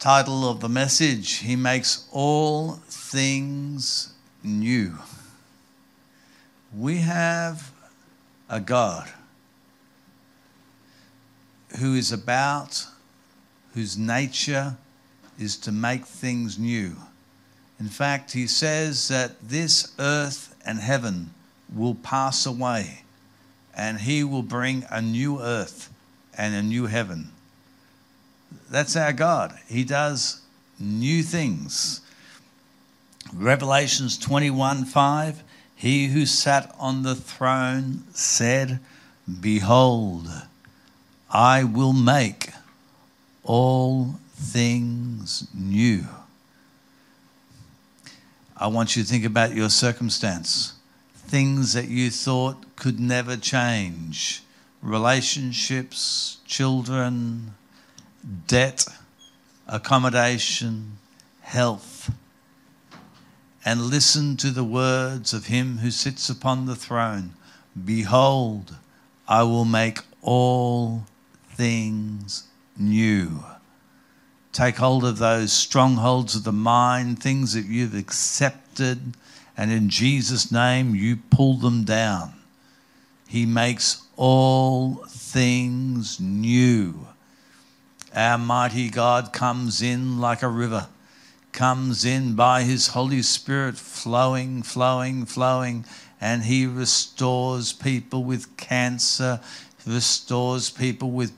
Title of the message He makes all things new. We have a God who is about, whose nature is to make things new. In fact, he says that this earth and heaven will pass away, and he will bring a new earth and a new heaven. That's our God. He does new things. Revelations 21 5 He who sat on the throne said, Behold, I will make all things new. I want you to think about your circumstance, things that you thought could never change, relationships, children, debt, accommodation, health, and listen to the words of him who sits upon the throne. Behold, I will make all things new. Take hold of those strongholds of the mind, things that you've accepted, and in Jesus' name you pull them down. He makes all things new. Our mighty God comes in like a river, comes in by his Holy Spirit, flowing, flowing, flowing, and he restores people with cancer, restores people with,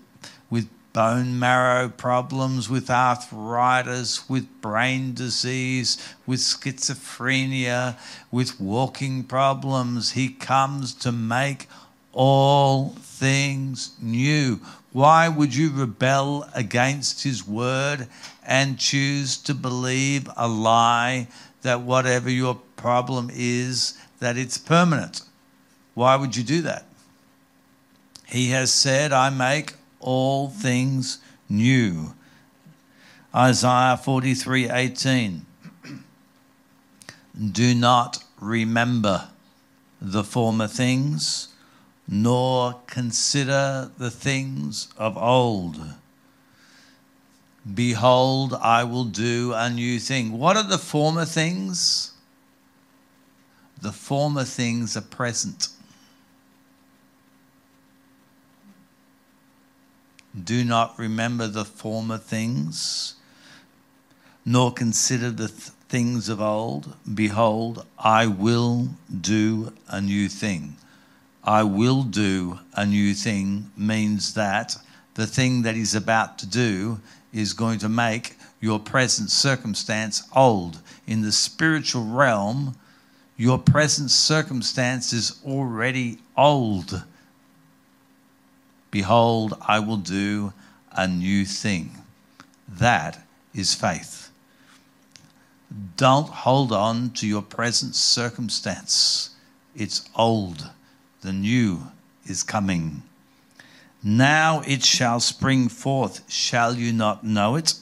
with bone marrow problems, with arthritis, with brain disease, with schizophrenia, with walking problems. He comes to make all things new. Why would you rebel against his word and choose to believe a lie that whatever your problem is, that it's permanent? Why would you do that? He has said, I make all things new. Isaiah 43 18. Do not remember the former things nor consider the things of old. Behold, I will do a new thing. What are the former things? The former things are present. Do not remember the former things, nor consider the th- things of old. Behold, I will do a new thing. I will do a new thing means that the thing that he's about to do is going to make your present circumstance old. In the spiritual realm, your present circumstance is already old. Behold, I will do a new thing. That is faith. Don't hold on to your present circumstance, it's old the new is coming. Now it shall spring forth, shall you not know it?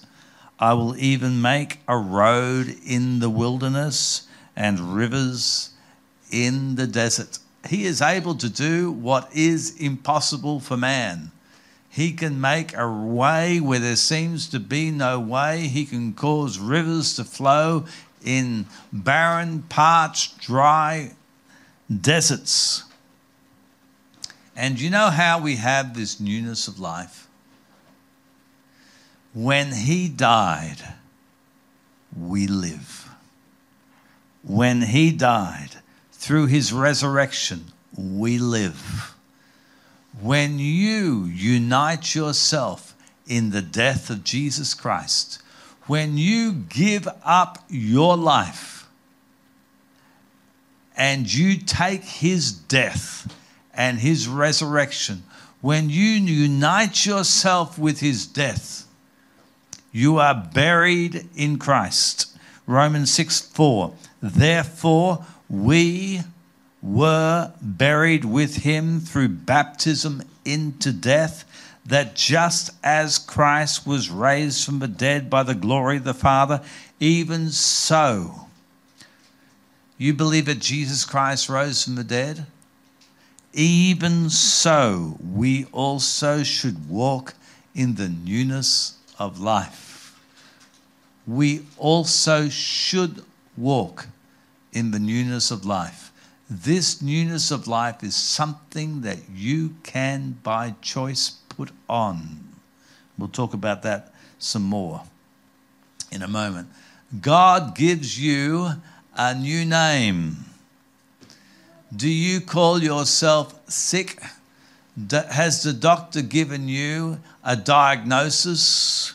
I will even make a road in the wilderness and rivers in the desert. He is able to do what is impossible for man. He can make a way where there seems to be no way. He can cause rivers to flow in barren, parched, dry deserts. And you know how we have this newness of life? When he died, we live. When he died, through his resurrection, we live. When you unite yourself in the death of Jesus Christ, when you give up your life and you take his death, and his resurrection, when you unite yourself with his death, you are buried in Christ. Romans 6 4. Therefore, we were buried with him through baptism into death, that just as Christ was raised from the dead by the glory of the Father, even so. You believe that Jesus Christ rose from the dead? Even so we also should walk in the newness of life. we also should walk in the newness of life. This newness of life is something that you can, by choice, put on. We'll talk about that some more in a moment. God gives you a new name. Do you call yourself sick? Has the doctor given you a diagnosis?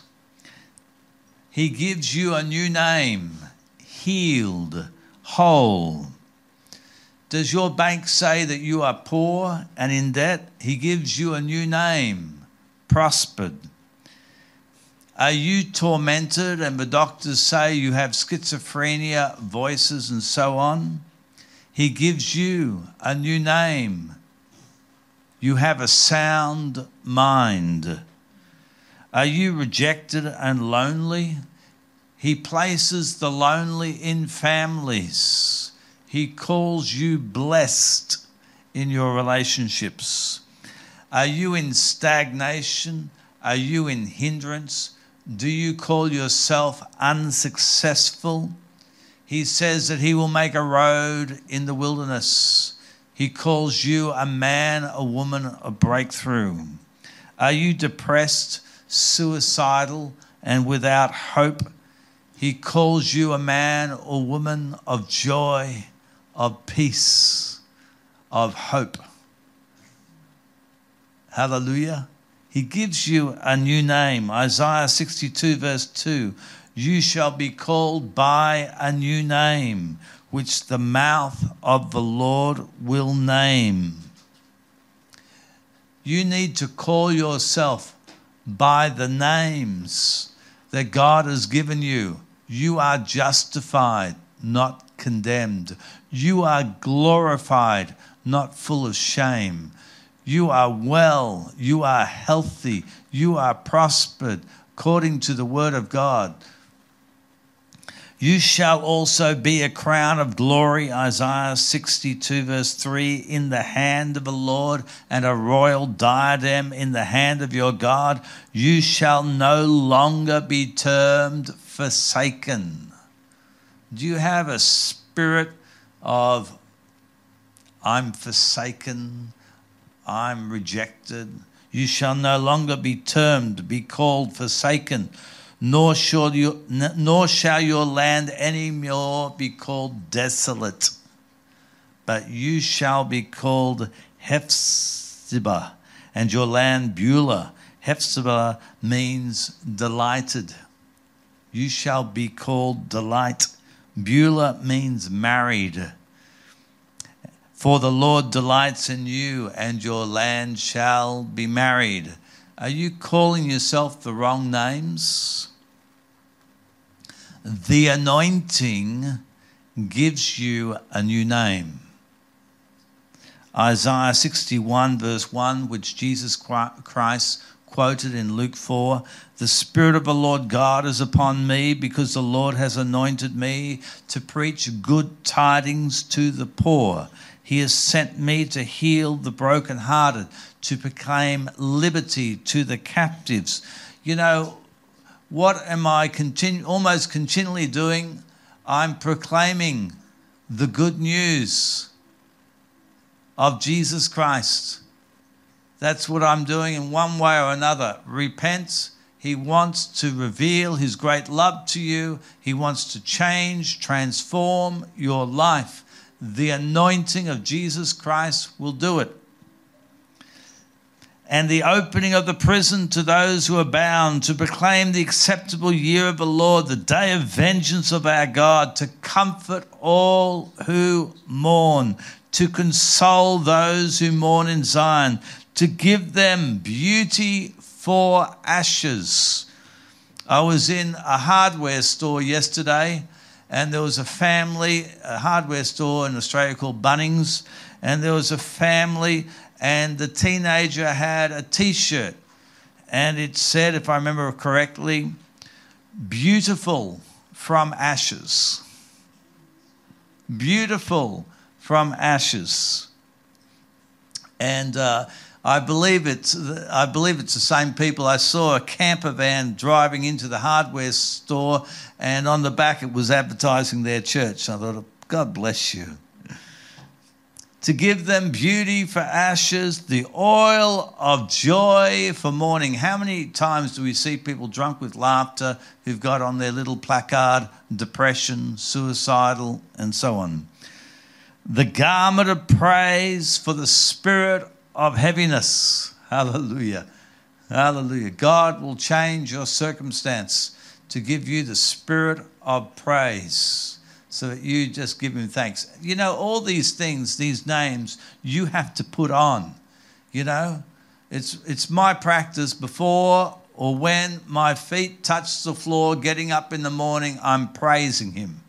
He gives you a new name healed, whole. Does your bank say that you are poor and in debt? He gives you a new name prospered. Are you tormented and the doctors say you have schizophrenia, voices, and so on? He gives you a new name. You have a sound mind. Are you rejected and lonely? He places the lonely in families. He calls you blessed in your relationships. Are you in stagnation? Are you in hindrance? Do you call yourself unsuccessful? He says that He will make a road in the wilderness. He calls you a man, a woman, a breakthrough. Are you depressed, suicidal, and without hope? He calls you a man or woman of joy, of peace, of hope. Hallelujah. He gives you a new name. Isaiah 62, verse 2 You shall be called by a new name, which the mouth of the Lord will name. You need to call yourself by the names that God has given you. You are justified, not condemned. You are glorified, not full of shame. You are well, you are healthy, you are prospered according to the word of God. You shall also be a crown of glory, Isaiah 62, verse 3, in the hand of the Lord, and a royal diadem in the hand of your God. You shall no longer be termed forsaken. Do you have a spirit of, I'm forsaken? I'm rejected. You shall no longer be termed, be called forsaken, nor shall, you, nor shall your land any more be called desolate, but you shall be called Hephzibah, and your land Beulah. Hephzibah means delighted. You shall be called delight. Beulah means married. For the Lord delights in you, and your land shall be married. Are you calling yourself the wrong names? The anointing gives you a new name. Isaiah 61, verse 1, which Jesus Christ quoted in Luke 4 The Spirit of the Lord God is upon me because the Lord has anointed me to preach good tidings to the poor. He has sent me to heal the brokenhearted, to proclaim liberty to the captives. You know, what am I continu- almost continually doing? I'm proclaiming the good news of Jesus Christ. That's what I'm doing in one way or another. Repent. He wants to reveal his great love to you. He wants to change, transform your life the anointing of Jesus Christ will do it. And the opening of the prison to those who are bound, to proclaim the acceptable year of the Lord, the day of vengeance of our God, to comfort all who mourn, to console those who mourn in Zion, to give them beauty for ashes. I was in a hardware store yesterday and there was a family, a hardware store in Australia called Bunnings, and there was a family, and the teenager had a t shirt, and it said, if I remember correctly, beautiful from ashes. Beautiful from ashes. And uh, I believe it's I believe it's the same people. I saw a camper van driving into the hardware store, and on the back it was advertising their church. I thought, God bless you to give them beauty for ashes, the oil of joy for mourning. How many times do we see people drunk with laughter who've got on their little placard depression, suicidal, and so on? The garment of praise for the spirit of heaviness. Hallelujah. Hallelujah. God will change your circumstance to give you the spirit of praise so that you just give him thanks. You know, all these things, these names, you have to put on. You know, it's, it's my practice before or when my feet touch the floor, getting up in the morning, I'm praising him.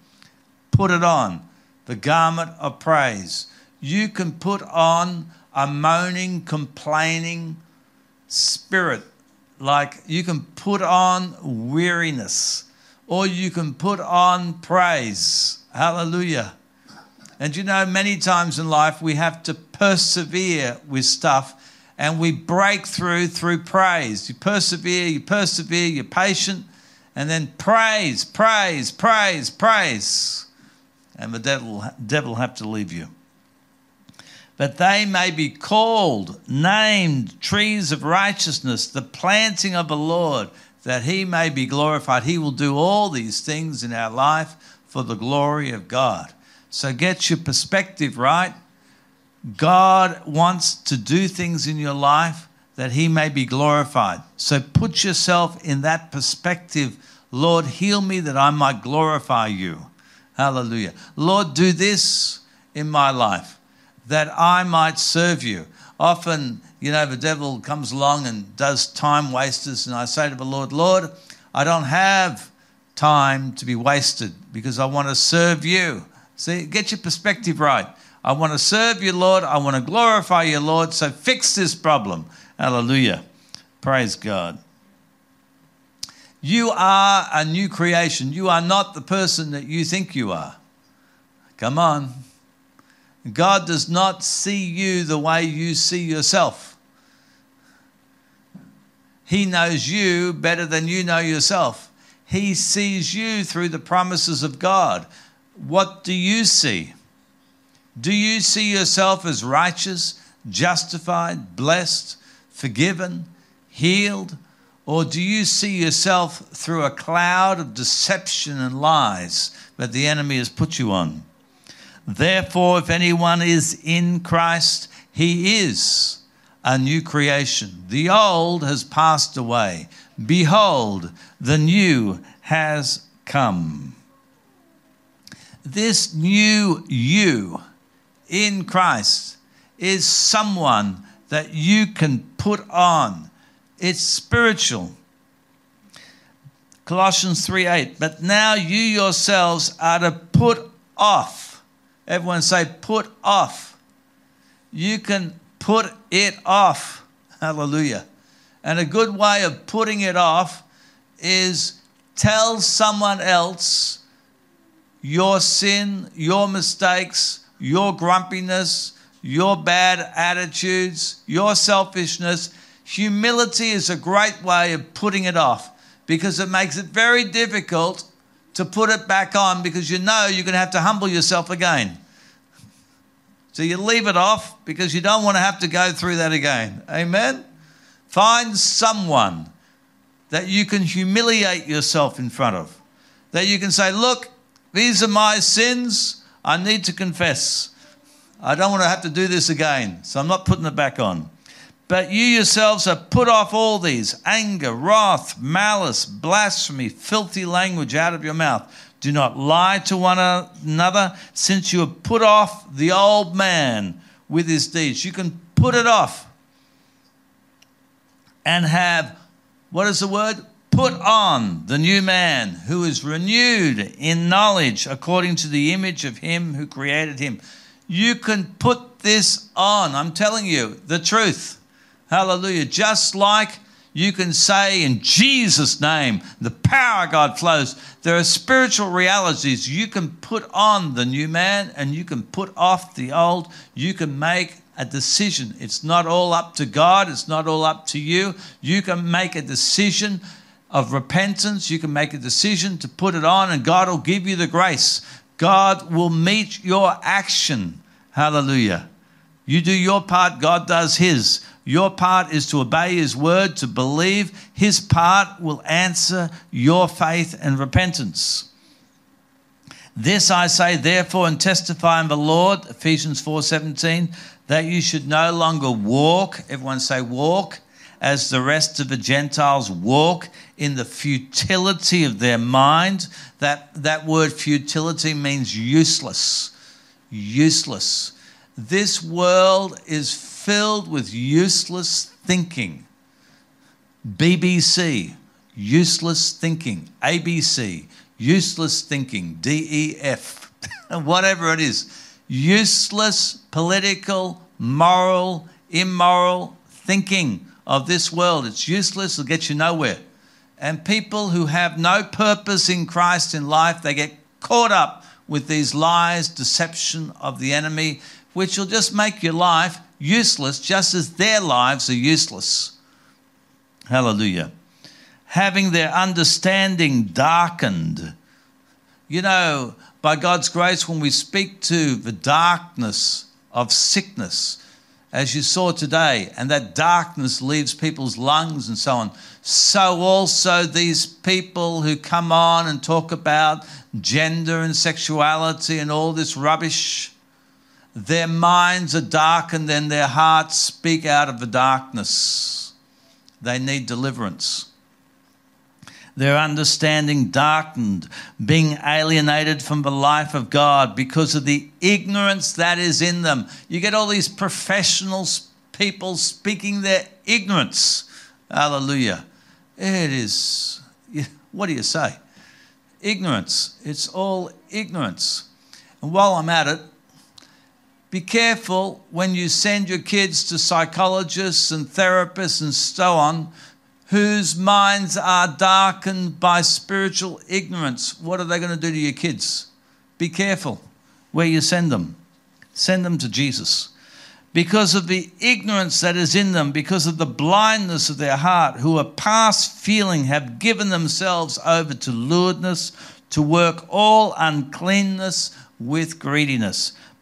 Put it on, the garment of praise. You can put on a moaning, complaining spirit, like you can put on weariness or you can put on praise. Hallelujah. And you know, many times in life we have to persevere with stuff and we break through through praise. You persevere, you persevere, you're patient, and then praise, praise, praise, praise. And the devil, devil have to leave you. But they may be called, named trees of righteousness, the planting of the Lord that he may be glorified. He will do all these things in our life for the glory of God. So get your perspective right. God wants to do things in your life that he may be glorified. So put yourself in that perspective. Lord, heal me that I might glorify you. Hallelujah. Lord, do this in my life that I might serve you. Often you know, the devil comes along and does time wasters, and I say to the Lord, Lord, I don't have time to be wasted because I want to serve you. See, get your perspective right. I want to serve you, Lord. I want to glorify you, Lord. So fix this problem. Hallelujah. Praise God. You are a new creation. You are not the person that you think you are. Come on. God does not see you the way you see yourself. He knows you better than you know yourself. He sees you through the promises of God. What do you see? Do you see yourself as righteous, justified, blessed, forgiven, healed? Or do you see yourself through a cloud of deception and lies that the enemy has put you on? Therefore, if anyone is in Christ, he is a new creation. The old has passed away. Behold, the new has come. This new you in Christ is someone that you can put on. It's spiritual. Colossians 3 8. But now you yourselves are to put off Everyone say, put off. You can put it off. Hallelujah. And a good way of putting it off is tell someone else your sin, your mistakes, your grumpiness, your bad attitudes, your selfishness. Humility is a great way of putting it off because it makes it very difficult to put it back on because you know you're going to have to humble yourself again. So you leave it off because you don't want to have to go through that again. Amen? Find someone that you can humiliate yourself in front of. That you can say, Look, these are my sins. I need to confess. I don't want to have to do this again, so I'm not putting it back on. But you yourselves have put off all these anger, wrath, malice, blasphemy, filthy language out of your mouth. Do not lie to one another, since you have put off the old man with his deeds. You can put it off and have, what is the word? Put on the new man who is renewed in knowledge according to the image of him who created him. You can put this on. I'm telling you the truth. Hallelujah. Just like you can say in Jesus' name, the power of God flows. There are spiritual realities. You can put on the new man and you can put off the old. You can make a decision. It's not all up to God, it's not all up to you. You can make a decision of repentance, you can make a decision to put it on, and God will give you the grace. God will meet your action. Hallelujah. You do your part, God does His. Your part is to obey His word, to believe. His part will answer your faith and repentance. This I say therefore and testify in the Lord, Ephesians 4:17, that you should no longer walk, everyone say walk, as the rest of the Gentiles walk in the futility of their mind. That, that word futility means useless. Useless. This world is filled with useless thinking. BBC, useless thinking. ABC, useless thinking. DEF, whatever it is. Useless political, moral, immoral thinking of this world. It's useless, it'll get you nowhere. And people who have no purpose in Christ in life, they get caught up with these lies, deception of the enemy, which will just make your life useless, just as their lives are useless. Hallelujah. Having their understanding darkened. You know, by God's grace, when we speak to the darkness of sickness, as you saw today, and that darkness leaves people's lungs and so on, so also these people who come on and talk about gender and sexuality and all this rubbish, their minds are darkened and their hearts speak out of the darkness. They need deliverance their understanding darkened, being alienated from the life of God because of the ignorance that is in them. You get all these professional people speaking their ignorance. Hallelujah. It is, what do you say? Ignorance. It's all ignorance. And while I'm at it, be careful when you send your kids to psychologists and therapists and so on whose minds are darkened by spiritual ignorance. What are they going to do to your kids? Be careful where you send them. Send them to Jesus. Because of the ignorance that is in them, because of the blindness of their heart, who are past feeling have given themselves over to lewdness, to work all uncleanness with greediness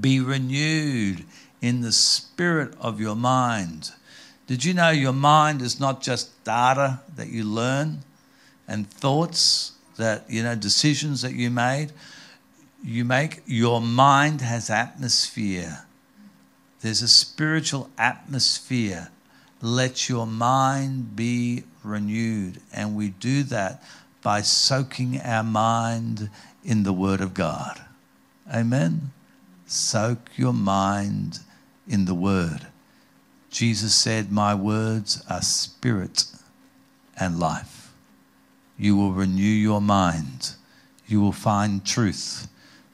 be renewed in the spirit of your mind. Did you know your mind is not just data that you learn and thoughts that, you know, decisions that you made? You make, your mind has atmosphere. There's a spiritual atmosphere. Let your mind be renewed. And we do that by soaking our mind in the Word of God. Amen. Soak your mind in the Word. Jesus said, My words are spirit and life. You will renew your mind. You will find truth.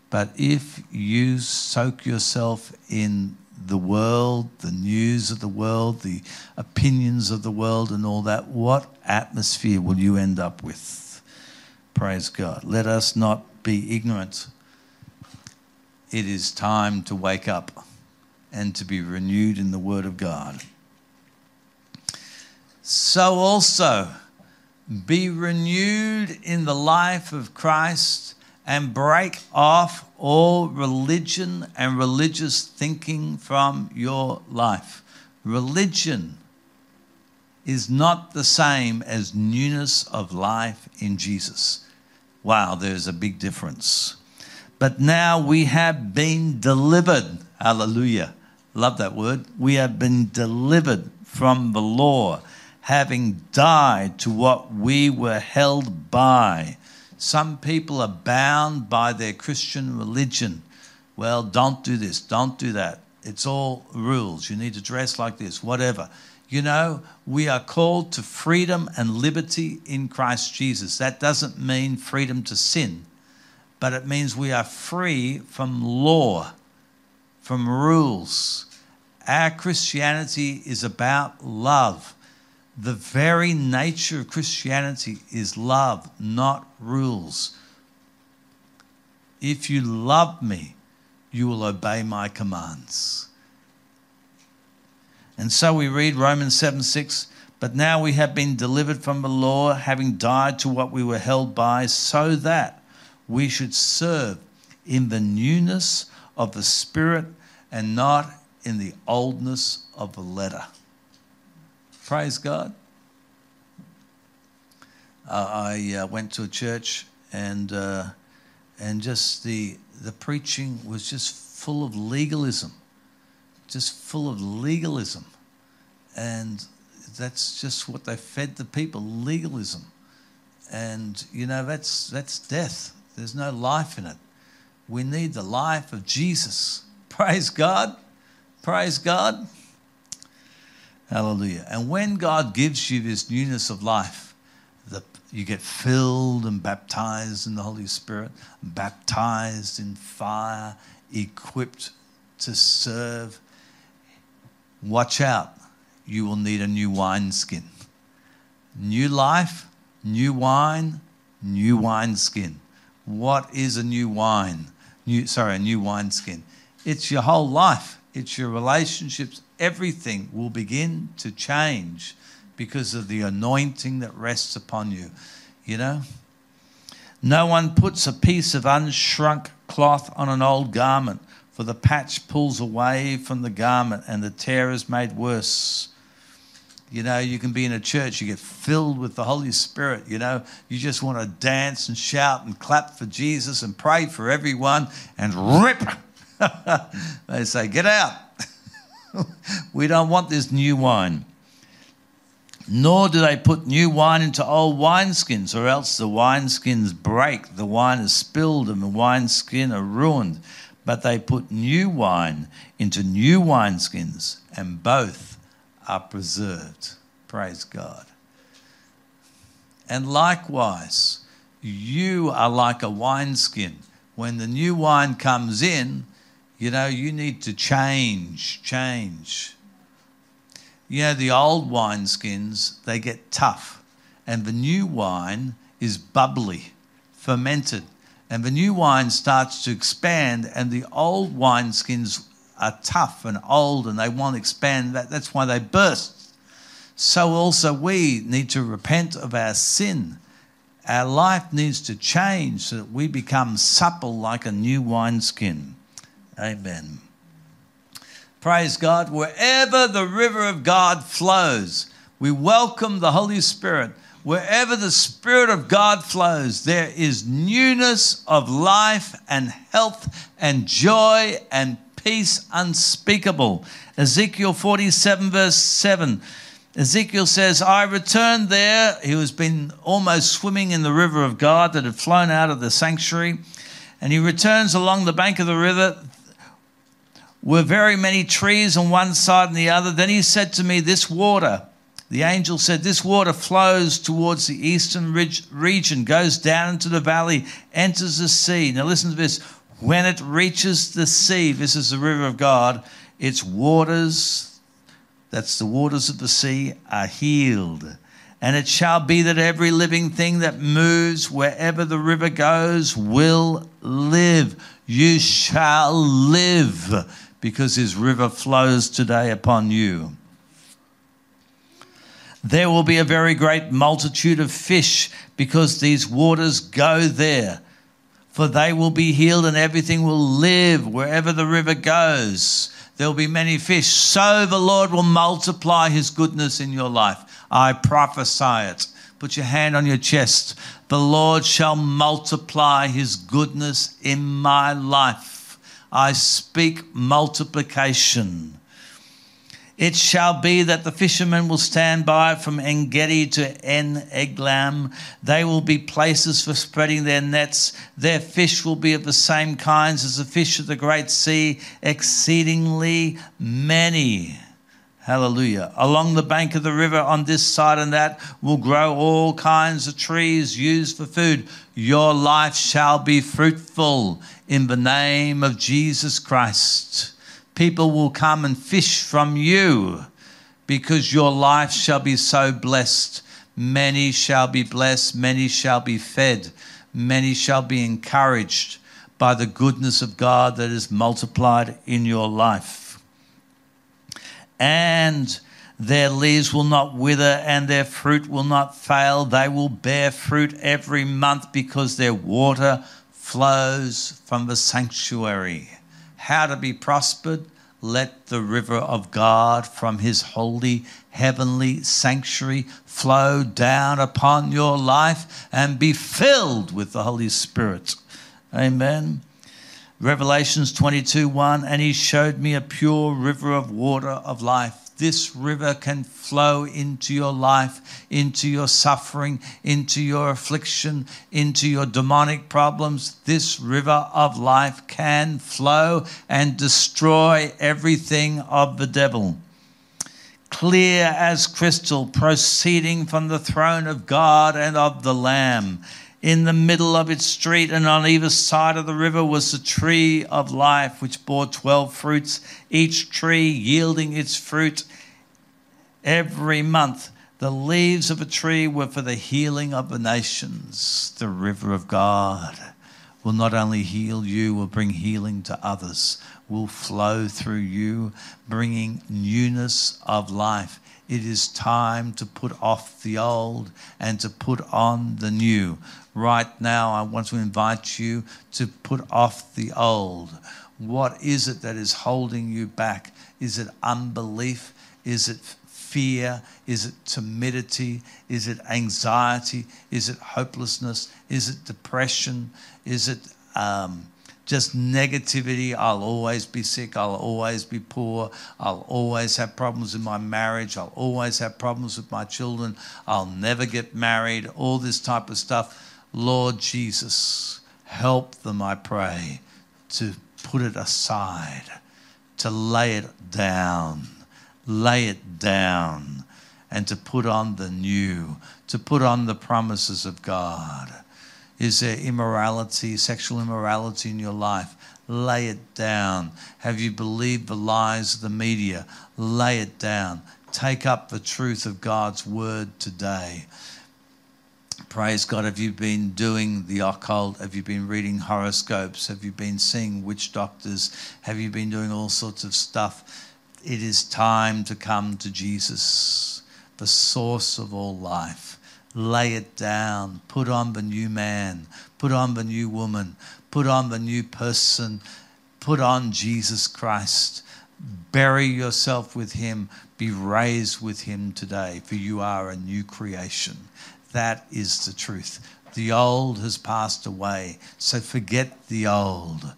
But if you soak yourself in the world, the news of the world, the opinions of the world, and all that, what atmosphere will you end up with? Praise God. Let us not be ignorant it is time to wake up and to be renewed in the Word of God. So also be renewed in the life of Christ and break off all religion and religious thinking from your life. Religion is not the same as newness of life in Jesus. Wow, there's a big difference. But now we have been delivered. Hallelujah. Love that word. We have been delivered from the law, having died to what we were held by. Some people are bound by their Christian religion. Well, don't do this, don't do that. It's all rules. You need to dress like this, whatever. You know, we are called to freedom and liberty in Christ Jesus. That doesn't mean freedom to sin, but it means we are free from law, from rules. Our Christianity is about love. The very nature of Christianity is love, not rules. If you love me, you will obey my commands. And so we read Romans 7 6. But now we have been delivered from the law, having died to what we were held by, so that we should serve in the newness of the Spirit and not in the oldness of the letter. Praise God. Uh, I uh, went to a church and uh, and just the the preaching was just full of legalism, just full of legalism, and that's just what they fed the people legalism, and you know that's that's death. There's no life in it. We need the life of Jesus. Praise God. Praise God. Hallelujah. And when God gives you this newness of life, the, you get filled and baptized in the Holy Spirit, baptized in fire, equipped to serve. Watch out, you will need a new wineskin. New life, new wine, new wineskin. What is a new wine? New, sorry, a new wineskin. It's your whole life, it's your relationships. Everything will begin to change because of the anointing that rests upon you. You know? No one puts a piece of unshrunk cloth on an old garment, for the patch pulls away from the garment and the tear is made worse. You know, you can be in a church, you get filled with the Holy Spirit. You know, you just want to dance and shout and clap for Jesus and pray for everyone and rip. they say, Get out. we don't want this new wine. Nor do they put new wine into old wineskins, or else the wineskins break, the wine is spilled, and the wineskin are ruined. But they put new wine into new wineskins, and both are preserved. Praise God. And likewise, you are like a wineskin. When the new wine comes in, you know, you need to change, change. You know, the old wineskins, they get tough, and the new wine is bubbly, fermented. And the new wine starts to expand, and the old wineskins are tough and old and they won't expand. That, that's why they burst. So, also, we need to repent of our sin. Our life needs to change so that we become supple like a new wineskin. Amen. Praise God. Wherever the river of God flows, we welcome the Holy Spirit. Wherever the Spirit of God flows, there is newness of life and health and joy and peace unspeakable. Ezekiel 47, verse 7. Ezekiel says, I returned there. He was been almost swimming in the river of God that had flown out of the sanctuary. And he returns along the bank of the river were very many trees on one side and the other. Then he said to me, This water, the angel said, This water flows towards the eastern region, goes down into the valley, enters the sea. Now listen to this. When it reaches the sea, this is the river of God, its waters, that's the waters of the sea, are healed. And it shall be that every living thing that moves wherever the river goes will live. You shall live because his river flows today upon you. There will be a very great multitude of fish because these waters go there. For they will be healed and everything will live wherever the river goes. There will be many fish. So the Lord will multiply his goodness in your life. I prophesy it. Put your hand on your chest. The Lord shall multiply his goodness in my life. I speak multiplication. It shall be that the fishermen will stand by from Engedi to En Eglam. They will be places for spreading their nets. Their fish will be of the same kinds as the fish of the great sea, exceedingly many. Hallelujah. Along the bank of the river on this side and that will grow all kinds of trees used for food. Your life shall be fruitful in the name of Jesus Christ. People will come and fish from you because your life shall be so blessed. Many shall be blessed, many shall be fed, many shall be encouraged by the goodness of God that is multiplied in your life. And their leaves will not wither and their fruit will not fail. They will bear fruit every month because their water flows from the sanctuary how to be prospered, let the river of God from his holy heavenly sanctuary flow down upon your life and be filled with the Holy Spirit. Amen. Revelations 22 1 And he showed me a pure river of water of life this river can flow into your life, into your suffering, into your affliction, into your demonic problems. This river of life can flow and destroy everything of the devil. Clear as crystal, proceeding from the throne of God and of the Lamb. In the middle of its street and on either side of the river was the tree of life, which bore 12 fruits, each tree yielding its fruit every month. The leaves of a tree were for the healing of the nations. The river of God will not only heal you, will bring healing to others, will flow through you, bringing newness of life. It is time to put off the old and to put on the new. Right now, I want to invite you to put off the old. What is it that is holding you back? Is it unbelief? Is it fear? Is it timidity? Is it anxiety? Is it hopelessness? Is it depression? Is it um, just negativity. I'll always be sick. I'll always be poor. I'll always have problems in my marriage. I'll always have problems with my children. I'll never get married. All this type of stuff. Lord Jesus, help them, I pray, to put it aside, to lay it down, lay it down, and to put on the new, to put on the promises of God. Is there immorality, sexual immorality in your life? Lay it down. Have you believed the lies of the media? Lay it down. Take up the truth of God's word today. Praise God. Have you been doing the occult? Have you been reading horoscopes? Have you been seeing witch doctors? Have you been doing all sorts of stuff? It is time to come to Jesus, the source of all life lay it down, put on the new man, put on the new woman, put on the new person, put on Jesus Christ. Bury yourself with him, be raised with him today, for you are a new creation. That is the truth. The old has passed away, so forget the old.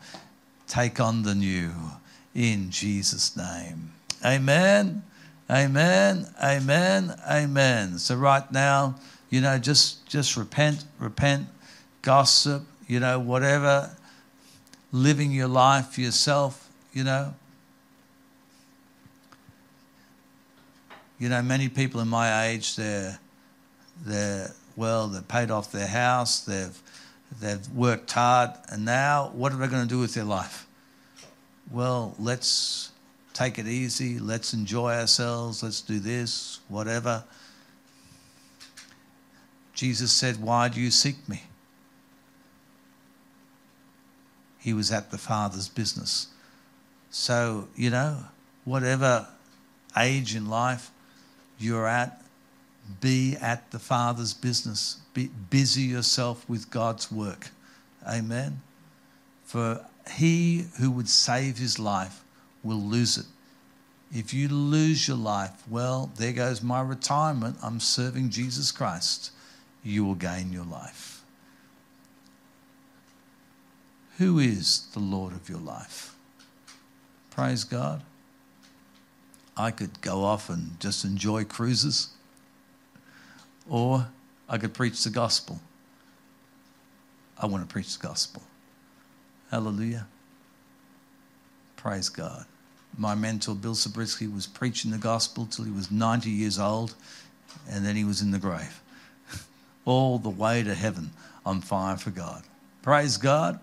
Take on the new in Jesus' name. Amen. Amen. Amen. Amen. So, right now, you know, just just repent, repent, gossip, you know, whatever, living your life for yourself, you know. You know, many people in my age, they're they're well, they've paid off their house, they've they've worked hard, and now what are they going to do with their life? Well, let's take it easy, let's enjoy ourselves, let's do this, whatever. Jesus said, Why do you seek me? He was at the Father's business. So, you know, whatever age in life you're at, be at the Father's business. Be busy yourself with God's work. Amen. For he who would save his life will lose it. If you lose your life, well, there goes my retirement. I'm serving Jesus Christ you will gain your life. Who is the Lord of your life? Praise God. I could go off and just enjoy cruises, or I could preach the gospel. I want to preach the gospel. Hallelujah. Praise God. My mentor, Bill Zabriskie, was preaching the gospel till he was 90 years old, and then he was in the grave. All the way to heaven on fire for God. Praise God.